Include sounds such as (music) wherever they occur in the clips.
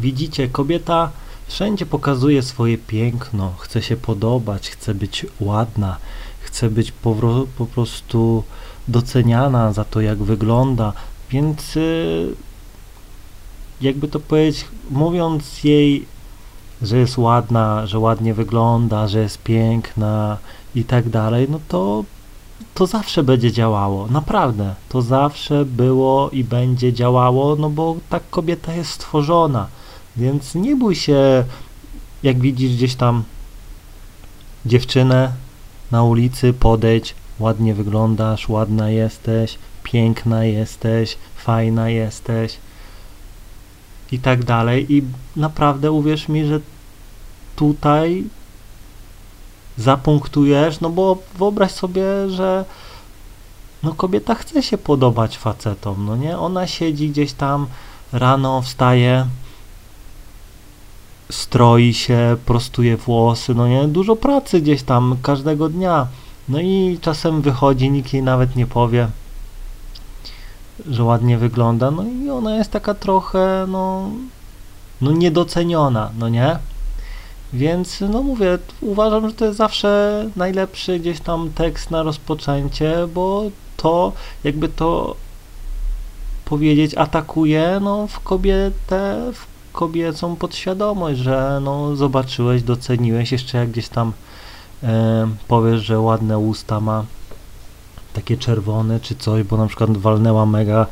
widzicie, kobieta wszędzie pokazuje swoje piękno, chce się podobać, chce być ładna, chce być po, po prostu doceniana za to, jak wygląda, więc y, jakby to powiedzieć, mówiąc jej, że jest ładna, że ładnie wygląda, że jest piękna i tak dalej, no to to zawsze będzie działało, naprawdę. To zawsze było i będzie działało, no bo tak kobieta jest stworzona. Więc nie bój się, jak widzisz gdzieś tam dziewczynę na ulicy, podejdź, ładnie wyglądasz, ładna jesteś, piękna jesteś, fajna jesteś i tak dalej. I naprawdę uwierz mi, że tutaj zapunktujesz, no bo wyobraź sobie, że no kobieta chce się podobać facetom, no nie? Ona siedzi gdzieś tam, rano wstaje, stroi się, prostuje włosy, no nie? Dużo pracy gdzieś tam każdego dnia. No i czasem wychodzi, nikt jej nawet nie powie, że ładnie wygląda, no i ona jest taka trochę, no, no niedoceniona, no nie? Więc, no mówię, uważam, że to jest zawsze najlepszy gdzieś tam tekst na rozpoczęcie, bo to, jakby to powiedzieć, atakuje, no, w kobietę, w kobiecą podświadomość, że no, zobaczyłeś, doceniłeś, jeszcze jak gdzieś tam e, powiesz, że ładne usta ma, takie czerwone czy coś, bo na przykład walnęła mega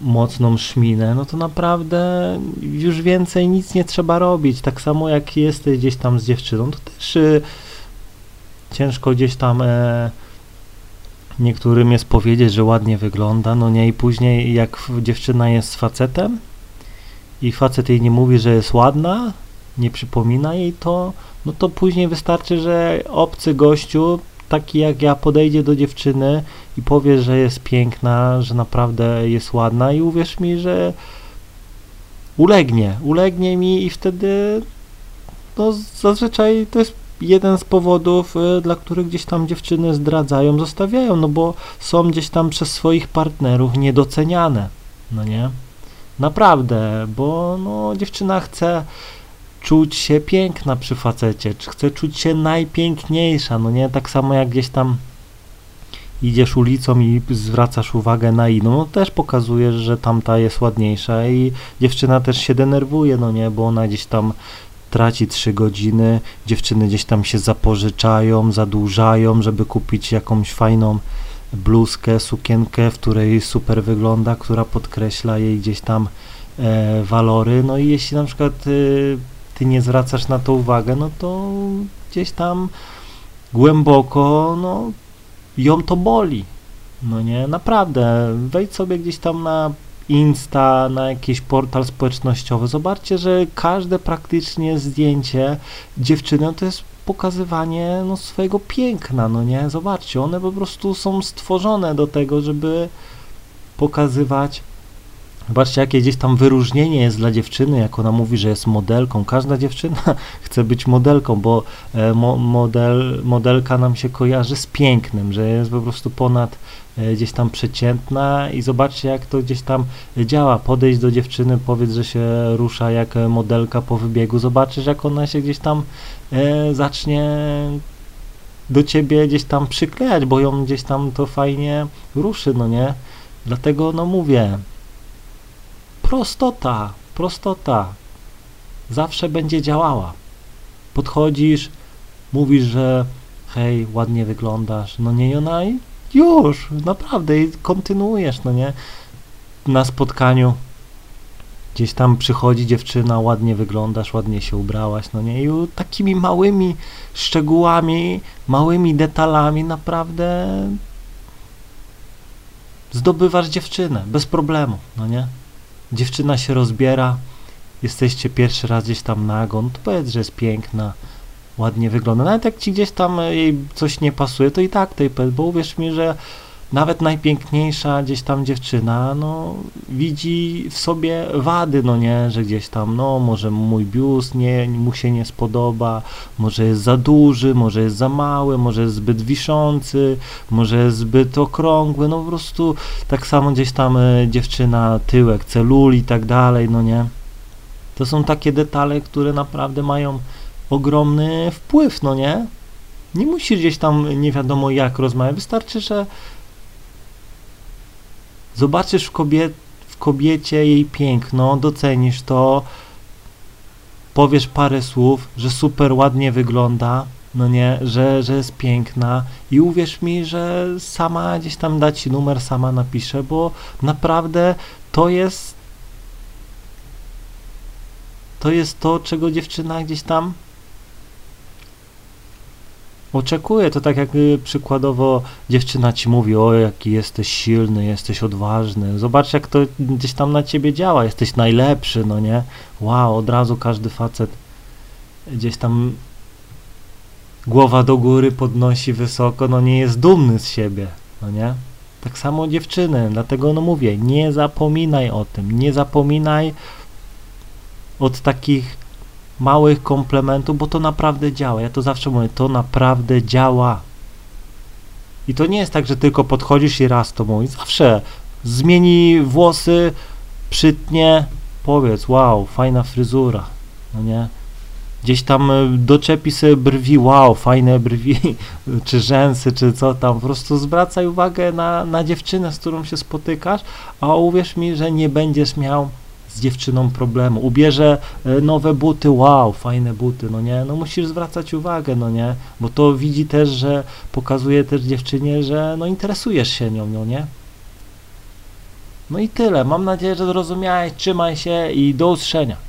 mocną szminę, no to naprawdę już więcej nic nie trzeba robić. Tak samo jak jesteś gdzieś tam z dziewczyną, to też y, ciężko gdzieś tam e, niektórym jest powiedzieć, że ładnie wygląda, no nie i później jak dziewczyna jest z facetem i facet jej nie mówi, że jest ładna, nie przypomina jej to, no to później wystarczy, że obcy gościu taki jak ja podejdzie do dziewczyny i powie, że jest piękna, że naprawdę jest ładna i uwierz mi, że ulegnie, ulegnie mi i wtedy no zazwyczaj to jest jeden z powodów, y, dla których gdzieś tam dziewczyny zdradzają, zostawiają, no bo są gdzieś tam przez swoich partnerów niedoceniane, no nie? Naprawdę, bo no dziewczyna chce czuć się piękna przy facecie, czy chce czuć się najpiękniejsza, no nie? Tak samo jak gdzieś tam idziesz ulicą i zwracasz uwagę na inną, no też pokazujesz, że tamta jest ładniejsza i dziewczyna też się denerwuje, no nie? Bo ona gdzieś tam traci trzy godziny, dziewczyny gdzieś tam się zapożyczają, zadłużają, żeby kupić jakąś fajną bluzkę, sukienkę, w której super wygląda, która podkreśla jej gdzieś tam e, walory, no i jeśli na przykład e, ty nie zwracasz na to uwagę, no to gdzieś tam głęboko, no ją to boli. No nie, naprawdę. Wejdź sobie gdzieś tam na Insta, na jakiś portal społecznościowy. Zobaczcie, że każde praktycznie zdjęcie dziewczyny to jest pokazywanie no, swojego piękna, no nie? Zobaczcie, one po prostu są stworzone do tego, żeby pokazywać Zobaczcie, jakie gdzieś tam wyróżnienie jest dla dziewczyny, jak ona mówi, że jest modelką. Każda dziewczyna (laughs) chce być modelką, bo e, mo model, modelka nam się kojarzy z pięknym, że jest po prostu ponad e, gdzieś tam przeciętna i zobaczcie, jak to gdzieś tam działa. Podejść do dziewczyny, powiedz, że się rusza jak modelka po wybiegu, zobaczysz, jak ona się gdzieś tam e, zacznie do ciebie gdzieś tam przyklejać, bo ją gdzieś tam to fajnie ruszy, no nie? Dlatego, no mówię, prostota, prostota zawsze będzie działała. Podchodzisz, mówisz, że hej, ładnie wyglądasz, no nie, ona i już, naprawdę, i kontynuujesz, no nie, na spotkaniu gdzieś tam przychodzi dziewczyna, ładnie wyglądasz, ładnie się ubrałaś, no nie, i takimi małymi szczegółami, małymi detalami naprawdę zdobywasz dziewczynę, bez problemu, no nie dziewczyna się rozbiera, jesteście pierwszy raz gdzieś tam nago, no to powiedz, że jest piękna, ładnie wygląda. Nawet jak ci gdzieś tam jej coś nie pasuje, to i tak tej powiedz, bo uwierz mi, że nawet najpiękniejsza gdzieś tam dziewczyna, no, widzi w sobie wady, no nie, że gdzieś tam, no, może mój biust nie, mu się nie spodoba, może jest za duży, może jest za mały, może jest zbyt wiszący, może jest zbyt okrągły, no po prostu tak samo gdzieś tam e, dziewczyna, tyłek, celul i tak dalej, no nie. To są takie detale, które naprawdę mają ogromny wpływ, no nie? Nie musisz gdzieś tam nie wiadomo jak rozmawiać, wystarczy, że zobaczysz w, w kobiecie jej piękno, docenisz to, powiesz parę słów, że super ładnie wygląda, no nie, że, że jest piękna i uwierz mi, że sama gdzieś tam da ci numer, sama napiszę, bo naprawdę to jest to jest to, czego dziewczyna gdzieś tam oczekuje. To tak jak przykładowo dziewczyna ci mówi, o jaki jesteś silny, jesteś odważny. Zobacz jak to gdzieś tam na ciebie działa, jesteś najlepszy, no nie? Wow, od razu każdy facet gdzieś tam głowa do góry podnosi wysoko, no nie jest dumny z siebie, no nie? Tak samo dziewczyny, dlatego no mówię, nie zapominaj o tym, nie zapominaj od takich małych komplementów, bo to naprawdę działa. Ja to zawsze mówię, to naprawdę działa. I to nie jest tak, że tylko podchodzisz i raz to mówisz. Zawsze zmieni włosy, przytnie, powiedz, wow, fajna fryzura, no nie? Gdzieś tam e, doczepi sobie brwi, wow, fajne brwi, (laughs) czy rzęsy, czy co tam. Po prostu zwracaj uwagę na, na dziewczynę, z którą się spotykasz, a uwierz mi, że nie będziesz miał z dziewczyną problemu. Ubierze e, nowe buty, wow, fajne buty, no nie? No musisz zwracać uwagę, no nie? Bo to widzi też, że pokazuje też dziewczynie, że no interesujesz się nią, no nie? No i tyle. Mam nadzieję, że zrozumiałeś. Trzymaj się i do usłyszenia.